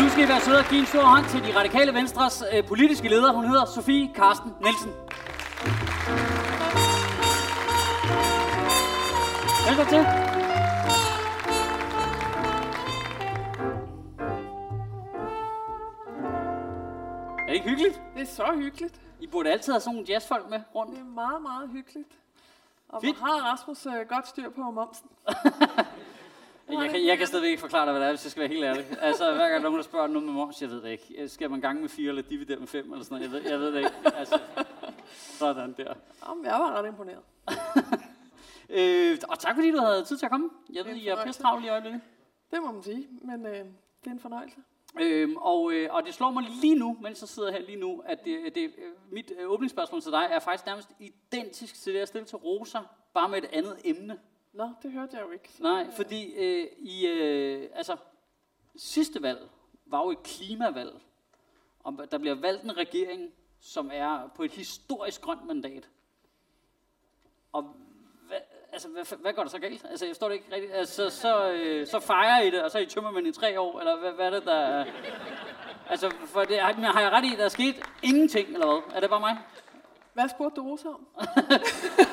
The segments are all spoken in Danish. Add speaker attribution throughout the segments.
Speaker 1: Nu skal I være søde og give en stor hånd til de radikale venstres øh, politiske leder. Hun hedder Sofie Karsten Nielsen. Velkommen til. Er det ikke hyggeligt?
Speaker 2: Det er så hyggeligt.
Speaker 1: I burde altid have sådan nogle jazzfolk med rundt.
Speaker 2: Det er meget, meget hyggeligt. Og
Speaker 1: Fedt.
Speaker 2: har Rasmus øh, godt styr på momsen?
Speaker 1: Jeg kan, jeg kan stadigvæk ikke forklare dig, hvad det er, hvis jeg skal være helt ærlig. Altså, hver gang nogen der spørger noget med moms, jeg ved det ikke. Skal man gange med 4 eller dividere med 5 eller sådan noget? Jeg ved, jeg ved det ikke. Altså, sådan der.
Speaker 2: Jamen, jeg var ret imponeret.
Speaker 1: Øh, og tak fordi du havde tid til at komme. Jeg ved, I er pisse travlt i øjeblikket.
Speaker 2: Det må man sige, men øh, det er en fornøjelse.
Speaker 1: Øhm, og, øh, og det slår mig lige nu, mens jeg sidder her lige nu, at det, det, øh, mit øh, åbningsspørgsmål til dig er faktisk nærmest identisk til det, jeg stillede til Rosa, bare med et andet emne.
Speaker 2: Nå, det hørte jeg jo ikke.
Speaker 1: Nej, fordi øh, i, øh, altså, sidste valg var jo et klimavalg. Og der bliver valgt en regering, som er på et historisk grønt mandat. Og hvad, altså, hvad, hvad går der så galt? Altså, jeg forstår det ikke rigtigt. Altså, så, øh, så fejrer I det, og så I tømmermænd i tre år, eller hvad, hvad er det, der er? Altså, for det, har jeg ret i, der er sket ingenting, eller hvad? Er det bare mig?
Speaker 2: Hvad spurgte du Rosa om?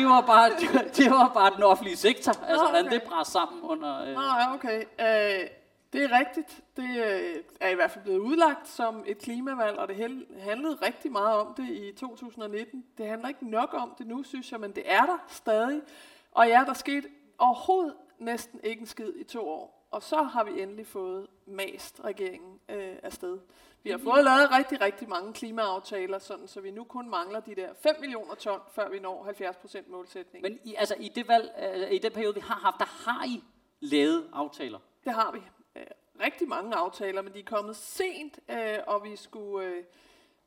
Speaker 1: Det var bare, det var bare den offentlige sektor. Altså, hvordan
Speaker 2: okay.
Speaker 1: det brænder sammen under... Øh,
Speaker 2: Nå, ja, okay. Øh, det er rigtigt. Det øh, er i hvert fald blevet udlagt som et klimavalg, og det handlede rigtig meget om det i 2019. Det handler ikke nok om det nu, synes jeg, men det er der stadig. Og ja, der skete overhovedet næsten ikke en skid i to år. Og så har vi endelig fået mast regeringen øh, afsted. Vi har fået lavet rigtig, rigtig mange klimaaftaler, sådan, så vi nu kun mangler de der 5 millioner ton, før vi når 70 procent målsætning.
Speaker 1: Men i, altså, i, det valg, øh, i den periode, vi har haft, der har I lavet aftaler.
Speaker 2: Det har vi. Øh, rigtig mange aftaler, men de er kommet sent, øh, og vi skulle...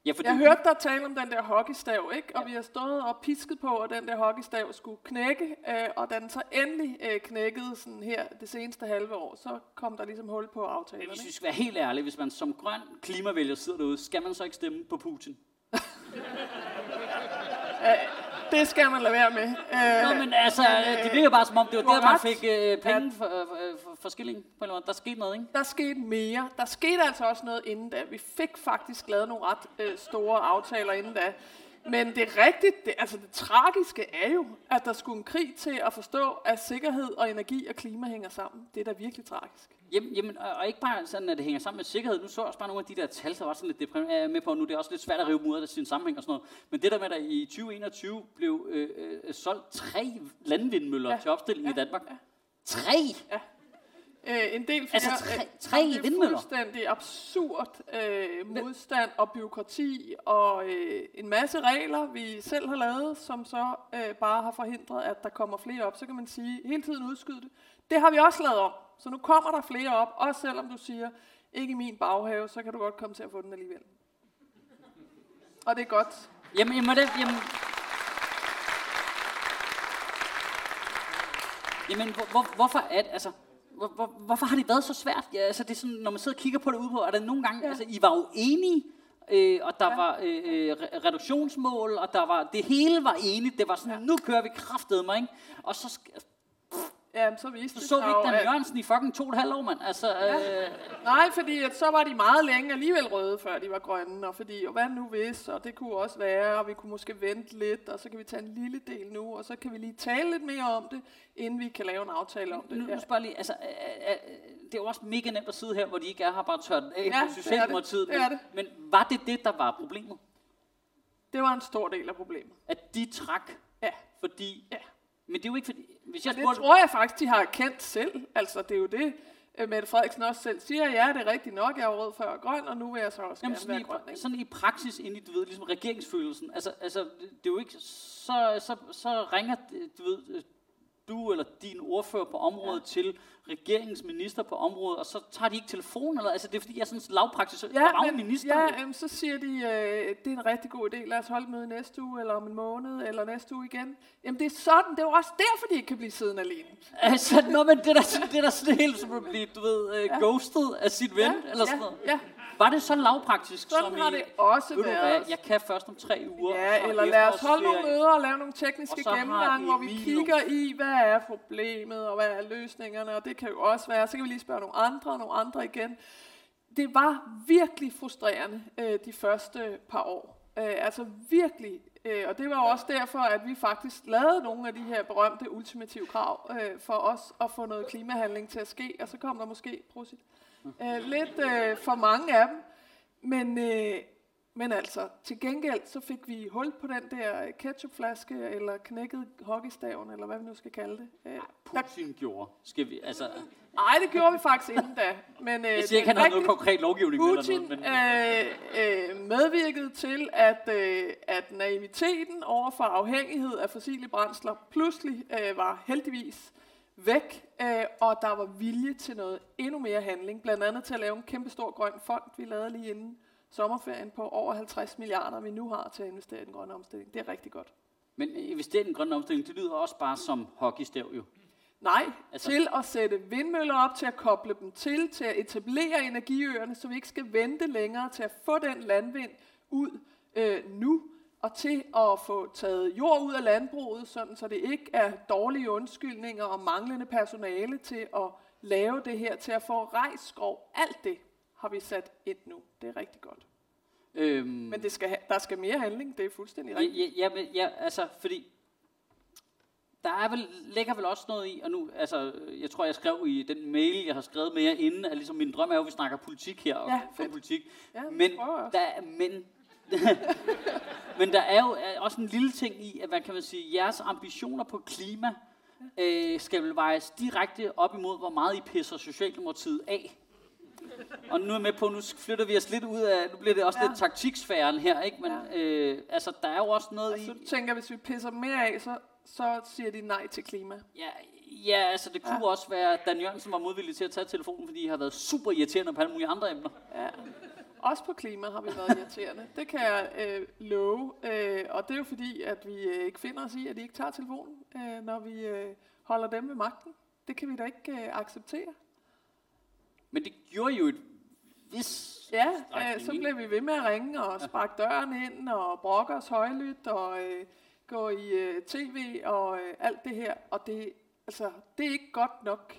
Speaker 2: Øh,
Speaker 1: Ja, fordi,
Speaker 2: jeg hørte dig tale om den der hockeystav, ikke? Og vi har stået og pisket på, at den der hockeystav skulle knække, øh, og da den så endelig øh, knækkede sådan her det seneste halve år, så kom der ligesom hul på aftalerne.
Speaker 1: hvis vi
Speaker 2: ikke?
Speaker 1: skal være helt ærlige, hvis man som grøn klimavælger sidder derude, skal man så ikke stemme på Putin?
Speaker 2: Det skal man lade være med. Øh,
Speaker 1: Nå, men altså, det virker bare som om, det var der, man fik øh, penge for, for, for, for skilling. Der skete noget, ikke?
Speaker 2: Der skete mere. Der skete altså også noget inden da. Vi fik faktisk lavet nogle ret øh, store aftaler inden da. Men det rigtigt, det, altså det tragiske er jo, at der skulle en krig til at forstå, at sikkerhed og energi og klima hænger sammen. Det er da virkelig tragisk.
Speaker 1: Jamen, jamen og, og ikke bare sådan, at det hænger sammen med sikkerhed. Nu så jeg også bare nogle af de der tal, der var sådan lidt deprimerende. Jeg er med på nu. Det er også lidt svært at rive dem ud af sin sammenhæng og sådan noget. Men det der med, at der i 2021 blev øh, øh, solgt tre landvindmøller ja.
Speaker 2: Ja.
Speaker 1: til opstilling ja. i Danmark.
Speaker 2: Ja.
Speaker 1: Tre?
Speaker 2: Øh, en del
Speaker 1: Altså,
Speaker 2: flere,
Speaker 1: tre-
Speaker 2: øh,
Speaker 1: tre
Speaker 2: det er
Speaker 1: vindmøller?
Speaker 2: fuldstændig absurd øh, modstand og byråkrati og øh, en masse regler, vi selv har lavet, som så øh, bare har forhindret, at der kommer flere op. Så kan man sige, hele tiden udskyde det. Det har vi også lavet om. Så nu kommer der flere op, også selvom du siger, ikke i min baghave, så kan du godt komme til at få den alligevel. Og det er godt.
Speaker 1: Jamen, jamen, det, jamen, jamen hvor, hvor, hvorfor er det, altså, hvor, hvor, hvorfor har det været så svært? Ja, altså, det er sådan, når man sidder og kigger på det ude på, er der nogle gange, ja. Altså, I var jo enige, øh, og der ja. Var øh, øh, re- reduktionsmål, og der var, det hele var enigt, det var sådan, ja. nu kører vi kraftedeme, ikke? Og så, sk-
Speaker 2: Ja, så viste
Speaker 1: så, så vi ikke Dan Jørgensen i fucking to og et halvt år, mand. Altså, øh,
Speaker 2: Nej, fordi at så var de meget længe alligevel røde, før de var grønne, og fordi, og hvad nu hvis, og det kunne også være, og vi kunne måske vente lidt, og så kan vi tage en lille del nu, og så kan vi lige tale lidt mere om det, inden vi kan lave en aftale om det.
Speaker 1: nu,
Speaker 2: Ja.
Speaker 1: nu spørger lige, altså, øh, øh, det er jo også mega nemt at sidde her, hvor de ikke er her bare tørt af
Speaker 2: Ja,
Speaker 1: ja, på. Socialdemokratiet.
Speaker 2: Det er det.
Speaker 1: Men, men var det det, der var problemet?
Speaker 2: Det var en stor del af problemet.
Speaker 1: At de trak,
Speaker 2: Ja,
Speaker 1: fordi...
Speaker 2: ja.
Speaker 1: Men det er jo ikke fordi... Hvis jeg
Speaker 2: Det
Speaker 1: spurgte,
Speaker 2: tror jeg faktisk, de har erkendt selv. Altså, det er jo det, øh, Mette Frederiksen også selv siger. Ja, det er rigtigt nok, jeg var rød før og grøn, og nu vil jeg så også
Speaker 1: Jamen,
Speaker 2: gerne
Speaker 1: sådan,
Speaker 2: være
Speaker 1: i,
Speaker 2: grøn. Ikke?
Speaker 1: sådan i praksis, ind i, du ved, ligesom regeringsfølelsen, altså, altså det, det er jo ikke, så, så, så ringer, du ved, du eller din ordfører på området ja. til regeringens minister på området, og så tager de ikke telefonen, eller altså det er fordi, jeg er sådan lavpraktisk,
Speaker 2: Ja,
Speaker 1: mange
Speaker 2: men,
Speaker 1: minister?
Speaker 2: ja jamen, så siger de, øh, det er en rigtig god idé, lad os holde møde næste uge, eller om en måned, eller næste uge igen. Jamen det er sådan, det er jo også derfor, de ikke kan blive siddende alene.
Speaker 1: Altså, nå, men det er da, det er da sådan helt som at blive, du ved, øh,
Speaker 2: Ja.
Speaker 1: ghosted af sit ven,
Speaker 2: Ja,
Speaker 1: eller
Speaker 2: ja,
Speaker 1: sådan noget.
Speaker 2: ja.
Speaker 1: Var det så lavpraktisk,
Speaker 2: Sådan
Speaker 1: som
Speaker 2: har
Speaker 1: i,
Speaker 2: det også
Speaker 1: ved du hvad,
Speaker 2: været.
Speaker 1: jeg kan først om tre uger.
Speaker 2: Ja, eller lad os holde nogle møder og lave nogle tekniske gennemgange, hvor vi kigger i, hvad er problemet, og hvad er løsningerne, og det kan jo også være, så kan vi lige spørge nogle andre, og nogle andre igen. Det var virkelig frustrerende øh, de første par år. Øh, altså virkelig. Øh, og det var også derfor, at vi faktisk lavede nogle af de her berømte ultimative krav øh, for os at få noget klimahandling til at ske. Og så kom der måske, prosit, øh, lidt øh, for mange af dem. Men, øh, men altså, til gengæld så fik vi hul på den der ketchupflaske, eller knækket hockeystaven, eller hvad vi nu skal kalde det. Øh, der,
Speaker 1: Putin gjorde, skal vi, altså,
Speaker 2: nej, det gjorde vi faktisk inden da. Men, øh,
Speaker 1: jeg
Speaker 2: det
Speaker 1: siger ikke, han har noget konkret lovgivning med eller
Speaker 2: Putin
Speaker 1: noget, men
Speaker 2: øh, øh, medvirkede til, at, øh, at naiviteten over for afhængighed af fossile brændsler pludselig øh, var heldigvis væk, øh, og der var vilje til noget endnu mere handling, blandt andet til at lave en kæmpe stor grøn fond, vi lavede lige inden sommerferien på over 50 milliarder, vi nu har til at investere i den grønne omstilling. Det er rigtig godt.
Speaker 1: men investere i den grønne omstilling, det lyder også bare som hockeystav jo.
Speaker 2: Nej,
Speaker 1: Altså-
Speaker 2: til at sætte vindmøller op, til at koble dem til, til at etablere energiøerne, så vi ikke skal vente længere til at få den landvind ud øh, nu, og til at få taget jord ud af landbruget, sådan så det ikke er dårlige undskyldninger og manglende personale til at lave det her, til at få rejst skov. Alt det har vi sat ind nu. Det er rigtig godt.
Speaker 1: Øhm,
Speaker 2: Men det skal, der skal mere handling, det er fuldstændig rigtigt.
Speaker 1: ja, ja, men, ja, altså, fordi der er vel, ligger vel også noget i, og nu, altså, jeg tror, jeg skrev i den mail, jeg har skrevet med jer inden, at ligesom min drøm er jo, at vi snakker politik her, og
Speaker 2: Ja,
Speaker 1: for politik.
Speaker 2: Ja,
Speaker 1: Men der, er- men, men der er jo også en lille ting i, at man kan man sige, jeres ambitioner på klima øh, skal vel vejes direkte op imod, hvor meget I pisser Socialdemokratiet af. Og nu er jeg med på, nu flytter vi os lidt ud af, nu bliver det også ja. Lidt taktiksfæren her, ikke? Men
Speaker 2: Ja.
Speaker 1: øh, altså, der er jo også noget
Speaker 2: Og
Speaker 1: i...
Speaker 2: så tænker jeg, hvis vi pisser mere af, så, så siger de nej til klima.
Speaker 1: Ja, ja, altså det kunne. Ja. også være, at Dan Jørgensen var modvillig til at tage telefonen, fordi I har været super irriterende på alle mulige andre emner.
Speaker 2: Ja. Også på klima har vi været irriterende. Det kan jeg øh, love. Øh, og det er jo fordi, at vi øh, ikke finder os i, at de ikke tager telefonen, øh, når vi øh, holder dem ved magten. Det kan vi da ikke øh, acceptere.
Speaker 1: Men det gjorde jo et vis
Speaker 2: Ja, øh, så blev vi ved med at ringe og sparke døren ind og brokke os højlydt og øh, gå i øh, tv og øh, alt det her. Og det, altså, det er ikke godt nok.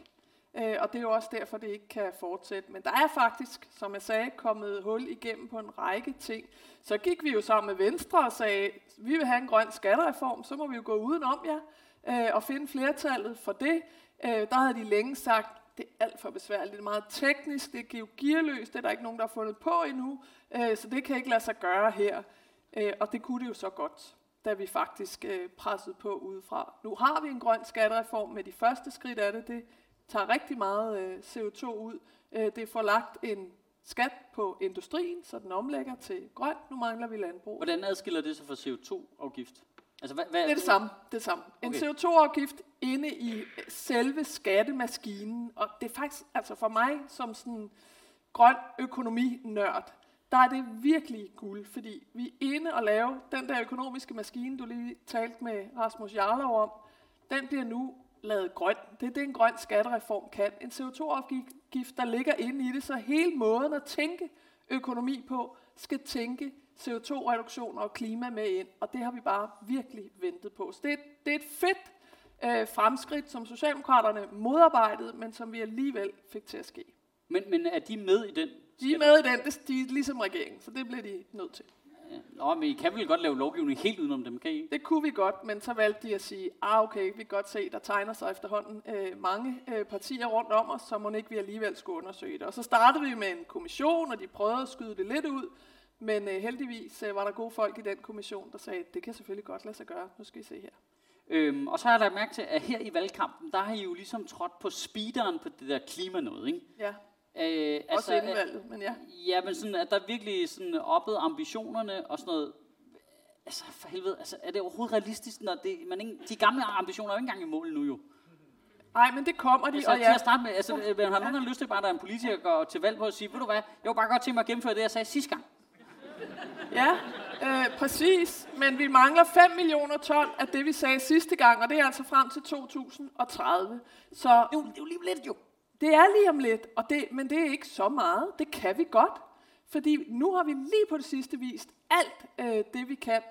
Speaker 2: Øh, og det er jo også derfor, det ikke kan fortsætte. Men der er faktisk, som jeg sagde, kommet hul igennem på en række ting. Så gik vi jo sammen med Venstre og sagde, vi vil have en grøn skattereform, så må vi jo gå udenom jer øh, og finde flertallet for det. Øh, der havde de længe sagt, det er alt for besværligt, det er meget teknisk, det er gearløst, det er der ikke nogen, der har fundet på endnu, øh, så det kan ikke lade sig gøre her. Øh, og det kunne det jo så godt, da vi faktisk øh, pressede på udefra. Nu har vi en grøn skattereform med de første skridt af det, det tager rigtig meget øh, CO2 ud. Øh, det får lagt en skat på industrien, så den omlægger til grønt. Nu mangler vi landbrug.
Speaker 1: Hvordan adskiller det sig fra CO2-afgift? Altså, hvad, hvad,
Speaker 2: Det er det samme. Det er samme. En
Speaker 1: Okay.
Speaker 2: CO2-afgift inde i selve skattemaskinen, og det er faktisk, altså for mig som sådan grøn økonominørd, der er det virkelig guld, fordi vi er inde og lave den der økonomiske maskine, du lige talte med Rasmus Jarlov om, den bliver nu lavet grøn. Det er det, en grøn skattereform kan. En CO2-afgift, der ligger inde i det, så hele måden at tænke økonomi på, skal tænke CO2-reduktion og klima med ind, og det har vi bare virkelig ventet på. Så det er, det er et fedt øh, fremskridt, som Socialdemokraterne modarbejdede, men som vi alligevel fik til at ske.
Speaker 1: men, men er de med i den?
Speaker 2: De er med i den, det- de er ligesom regeringen, så det bliver de nødt til.
Speaker 1: Nå, men I kan vel godt lave lovgivning helt udenom dem, kan I?
Speaker 2: Det kunne vi godt, men så valgte de at sige, ah okay, vi kan godt se, der tegner sig efterhånden øh, mange øh, partier rundt om os, så må ikke vi alligevel skulle undersøge det. Og så startede vi med en kommission, og de prøvede at skyde det lidt ud, men øh, heldigvis øh, var der gode folk i den kommission, der sagde, det kan selvfølgelig godt lade sig gøre. Nu skal I se her.
Speaker 1: Øhm, og så har jeg lagt mærke til, at her i valgkampen, der har I jo ligesom trådt på speederen på det der klima noget, ikke?
Speaker 2: Ja,
Speaker 1: Øh,
Speaker 2: også inden
Speaker 1: øh,
Speaker 2: valget, men ja.
Speaker 1: Ja, men sådan, at der virkelig sådan oppet ambitionerne og sådan noget. Altså, for helvede, altså, er det overhovedet realistisk, når det, man ikke, de gamle ambitioner er jo ikke engang i mål nu jo.
Speaker 2: Nej, men det kommer de,
Speaker 1: Altså,
Speaker 2: og
Speaker 1: til
Speaker 2: ja,
Speaker 1: at starte med, altså, øh, man har nogen gange lyst til bare, at der er en politiker, der går til valg på at sige, ved du hvad, jeg kunne bare godt tænke mig at gennemføre det, jeg sagde sidste gang.
Speaker 2: ja øh, præcis. Men vi mangler 5 millioner ton af det, vi sagde sidste gang, og det er altså frem til 2030. Så
Speaker 1: Det er jo, det er jo lige lidt jo
Speaker 2: det er lige om lidt, og det, men det er ikke så meget. Det kan vi godt. Fordi nu har vi lige på det sidste vist alt øh, det, vi kan.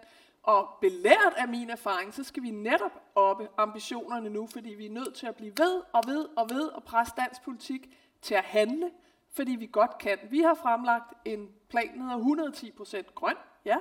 Speaker 2: Og belært af min erfaring, så skal vi netop oppe ambitionerne nu, fordi vi er nødt til at blive ved og ved og ved og presse dansk politik til at handle, fordi vi godt kan. Vi har fremlagt en plan, der hedder 110% grøn, ja,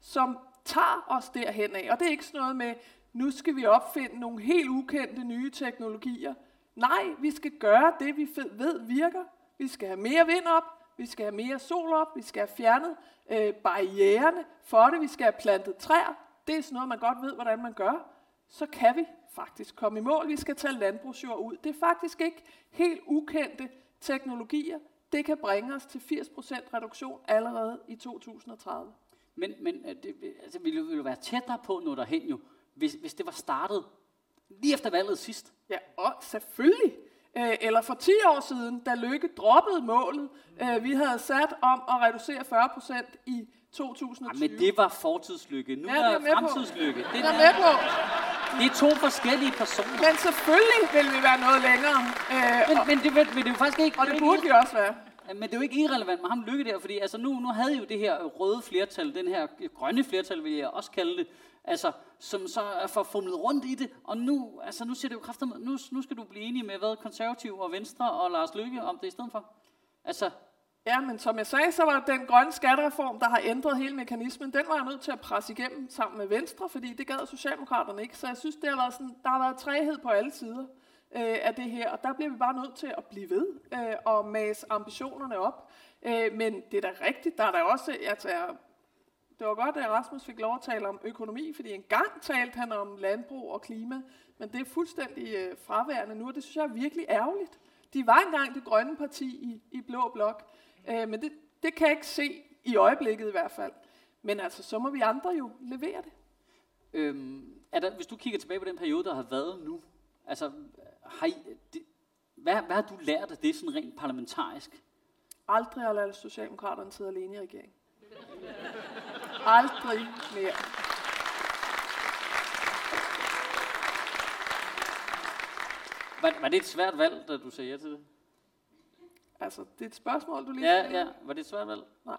Speaker 2: som tager os derhen af. Og det er ikke sådan noget med, nu skal vi opfinde nogle helt ukendte nye teknologier. Nej, vi skal gøre det, vi ved virker. Vi skal have mere vind op, vi skal have mere sol op, vi skal have fjernet øh, barriererne for det, vi skal have plantet træer. Det er sådan noget, man godt ved, hvordan man gør. Så kan vi faktisk komme i mål. Vi skal tage landbrugsjord ud. Det er faktisk ikke helt ukendte teknologier. Det kan bringe os til 80% reduktion allerede i 2030.
Speaker 1: Men, men øh, det altså, vi ville jo være tættere på noget derhen jo, hvis, hvis det var startet lige efter valget sidst.
Speaker 2: Ja, og selvfølgelig. Øh, eller for 10 år siden, da Lykke droppede målet, øh, vi havde sat om at reducere 40% i 2020.
Speaker 1: Ja, men det var fortidslykke. Nu
Speaker 2: Ja, det er
Speaker 1: er fremtidslykke. Det,
Speaker 2: er med på.
Speaker 1: det er to forskellige personer.
Speaker 2: Men selvfølgelig vil vi være noget længere. Øh,
Speaker 1: Men,
Speaker 2: og,
Speaker 1: men, det, vil det er jo faktisk ikke...
Speaker 2: og det
Speaker 1: jo
Speaker 2: burde vi også være.
Speaker 1: Men det er jo ikke irrelevant med ham lykke der, fordi altså nu, nu havde I jo det her røde flertal, den her grønne flertal, vil jeg også kalde det, altså, som så er for fumlet rundt i det, og nu, altså, nu siger det jo kraftigt, nu, nu skal du blive enig med hvad konservativ og Venstre og Lars Lykke om det i stedet for. Altså,
Speaker 2: Ja, men som jeg sagde, så var den grønne skattereform, der har ændret hele mekanismen, den var jeg nødt til at presse igennem sammen med Venstre, fordi det gad Socialdemokraterne ikke. Så jeg synes, det har været sådan, der har været træhed på alle sider øh, af det her, og der bliver vi bare nødt til at blive ved øh, og mase ambitionerne op. Øh, men det er da rigtigt, der er der også, altså, jeg- det var godt, at Rasmus fik lov at tale om økonomi, fordi engang talte han om landbrug og klima, men det er fuldstændig øh, fraværende nu, og det synes jeg er virkelig ærgerligt. De var engang det grønne parti i, i Blå Blok, øh, men det, det kan jeg ikke se i øjeblikket i hvert fald. Men altså, så må vi andre jo levere det.
Speaker 1: øhm, er der, hvis du kigger tilbage på den periode, der har været nu, altså, har I, det, hvad, hvad har du lært af det sådan rent parlamentarisk?
Speaker 2: Aldrig at lade Socialdemokraterne sidde alene i regeringen. Aldrig mere.
Speaker 1: Var, var det et svært valg, da du sagde ja til det?
Speaker 2: Altså, det er et spørgsmål, du lige
Speaker 1: Ja,
Speaker 2: stiller.
Speaker 1: ja. Var det et svært valg?
Speaker 2: Nej.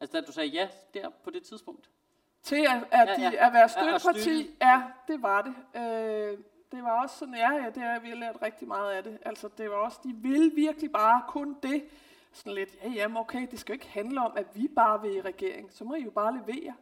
Speaker 1: Altså, da du sagde ja der på det tidspunkt?
Speaker 2: Til at, at,
Speaker 1: Ja,
Speaker 2: de,
Speaker 1: ja.
Speaker 2: at være
Speaker 1: Ja,
Speaker 2: støtteparti,
Speaker 1: støtte.
Speaker 2: ja, det var det. Øh, det var også sådan, ja, ja, det har vi lært rigtig meget af det. Altså, det var også, de vil virkelig bare kun det. Sådan lidt, ja, jamen okay, det skal jo ikke handle om, at vi bare vil i regering. Så må I jo bare levere.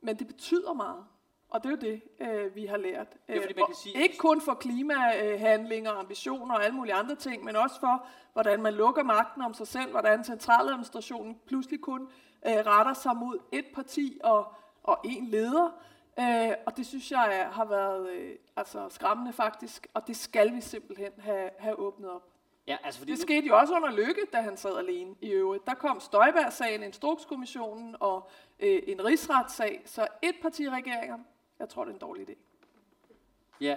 Speaker 2: Men det betyder meget. Og det er jo det, øh, vi har lært.
Speaker 1: Ja, fordi
Speaker 2: Øh,
Speaker 1: man kan sige-
Speaker 2: ikke kun for klimahandlinger, ambitioner og alle mulige andre ting, men også for, hvordan man lukker magten om sig selv, hvordan centraladministrationen pludselig kun øh, retter sig mod et parti og, og en leder. Øh, og det synes jeg er, har været øh, altså skræmmende faktisk, og det skal vi simpelthen have, have åbnet op.
Speaker 1: Ja, altså fordi
Speaker 2: Det
Speaker 1: nu,
Speaker 2: skete jo også under Lykke, da han sad alene i øvrigt. Der kom Støjberg-sagen, Instrukskommissionen og øh, en rigsretssag. Så et parti regeringer, jeg tror, det er en dårlig idé.
Speaker 1: Ja,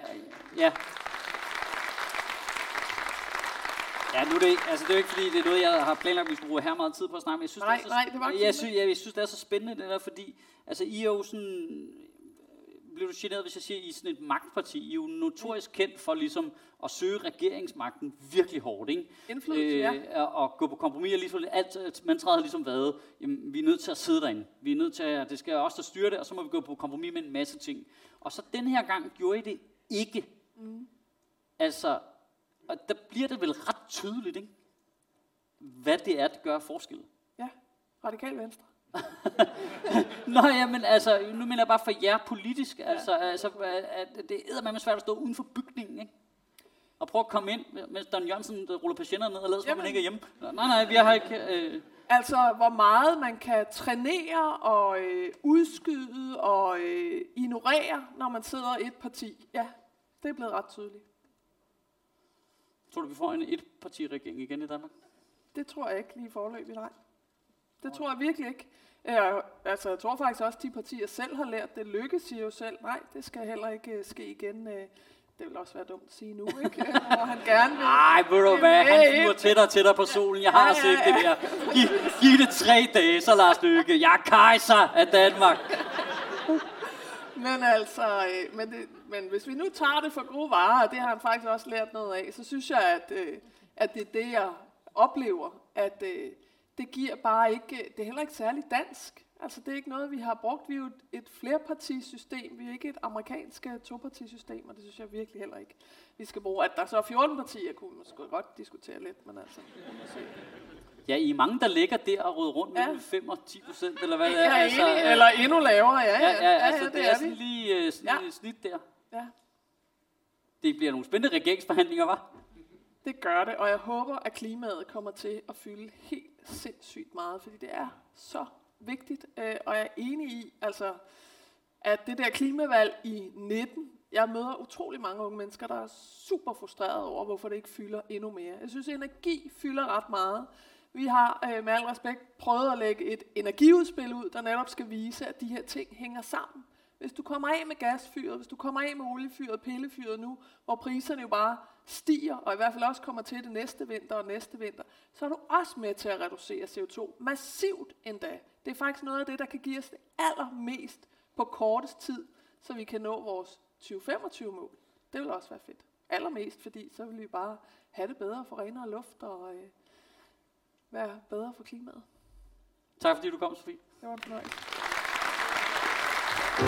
Speaker 1: ja. Ja, nu er det altså det er jo ikke fordi, det er noget, jeg har planlagt, at vi skulle bruge her meget tid på at snakke, men jeg synes,
Speaker 2: Nej,
Speaker 1: det er så,
Speaker 2: nej, det var
Speaker 1: jeg, synes, jeg, jeg synes, det er så spændende, det der, fordi, altså I er jo sådan, bliver du generet, hvis jeg siger, I er sådan et magtparti, I er jo notorisk kendt for ligesom at søge regeringsmagten virkelig hårdt, ikke?
Speaker 2: Indflydelse, ja.
Speaker 1: og, og gå på kompromis, og ligesom alt, at mantraet har ligesom været, jamen, vi er nødt til at sidde derinde, vi er nødt til at, det skal os, der styre det, og så må vi gå på kompromis med en masse ting. Og så den her gang gjorde I det ikke.
Speaker 2: Mm. Altså,
Speaker 1: Og der bliver det vel ret tydeligt, ikke? hvad det er, det gør forskel.
Speaker 2: ja, radikal venstre.
Speaker 1: Nå ja, men altså, nu mener jeg bare for jer politisk, altså, altså at det er med svært at stå uden for bygningen, ikke? Og prøve at komme ind, mens Don Jørgensen der ruller patienter ned og lader, som om man ikke er hjemme. Nej, nej, vi har ikke... Øh,
Speaker 2: Altså, hvor meget man kan trænere og øh, udskyde og øh, ignorere, når man sidder i et parti. Ja, det er blevet ret tydeligt.
Speaker 1: tror du, vi får en etpartiregering igen i Danmark?
Speaker 2: Det tror jeg ikke lige forløbig, nej. Det tror jeg virkelig ikke. Øh, altså, jeg tror faktisk også, at de partier selv har lært det. Lykke siger jo selv, nej, det skal heller ikke øh, ske igen. Øh, det vil også være dumt at sige nu, ikke? Hvor han gerne vil...
Speaker 1: Ej, ved du hvad, han flyver tættere og tættere på solen. Jeg har
Speaker 2: Ja,
Speaker 1: set
Speaker 2: ja,
Speaker 1: det der. Giv, giv det tre dage, så Lars Løkke. Jeg er kejser af Danmark.
Speaker 2: Men altså, øh, men, det, men hvis vi nu tager det for gode varer, og det har han faktisk også lært noget af, så synes jeg, at, øh, at det er det, jeg oplever, at øh, det giver bare ikke, det er heller ikke særlig dansk. Altså det er ikke noget, vi har brugt. Vi er jo et, et flerpartisystem, vi er ikke et amerikansk øh, topartisystem, og det synes jeg virkelig heller ikke, vi skal bruge. At der så er 14 partier, kunne vi måske godt diskutere lidt, men altså, må se.
Speaker 1: Ja, I er mange, der ligger der og rød rundt
Speaker 2: Ja.
Speaker 1: mellem 5 og 10 procent, eller hvad det er.
Speaker 2: Jeg er enig,
Speaker 1: øh,
Speaker 2: eller endnu lavere, ja,
Speaker 1: Ja, ja, altså,
Speaker 2: ja,
Speaker 1: det, er sådan lige sådan
Speaker 2: Ja.
Speaker 1: snit der.
Speaker 2: Ja.
Speaker 1: Det bliver nogle spændende regeringsforhandlinger, var?
Speaker 2: Det gør det, og jeg håber, at klimaet kommer til at fylde helt sindssygt meget, fordi det er så vigtigt, øh, og jeg er enig i, altså, at det der klimavalg i 19, jeg møder utrolig mange unge mennesker, der er super frustrerede over, hvorfor det ikke fylder endnu mere. Jeg synes, at energi fylder ret meget. Vi har øh, med al respekt prøvet at lægge et energiudspil ud, der netop skal vise, at de her ting hænger sammen. Hvis du kommer af med gasfyret, hvis du kommer af med oliefyret, pillefyret nu, hvor priserne jo bare stiger, og i hvert fald også kommer til det næste vinter og næste vinter, så er du også med til at reducere CO2 massivt endda. Det er faktisk noget af det, der kan give os det allermest på kortest tid, så vi kan nå vores 2025-mål. Det vil også være fedt. Allermest, fordi så vil vi bare have det bedre for renere luft og øh, være bedre for klimaet.
Speaker 1: Tak fordi du kom, Sofie.
Speaker 2: Det var en fornøjelse.
Speaker 3: うん。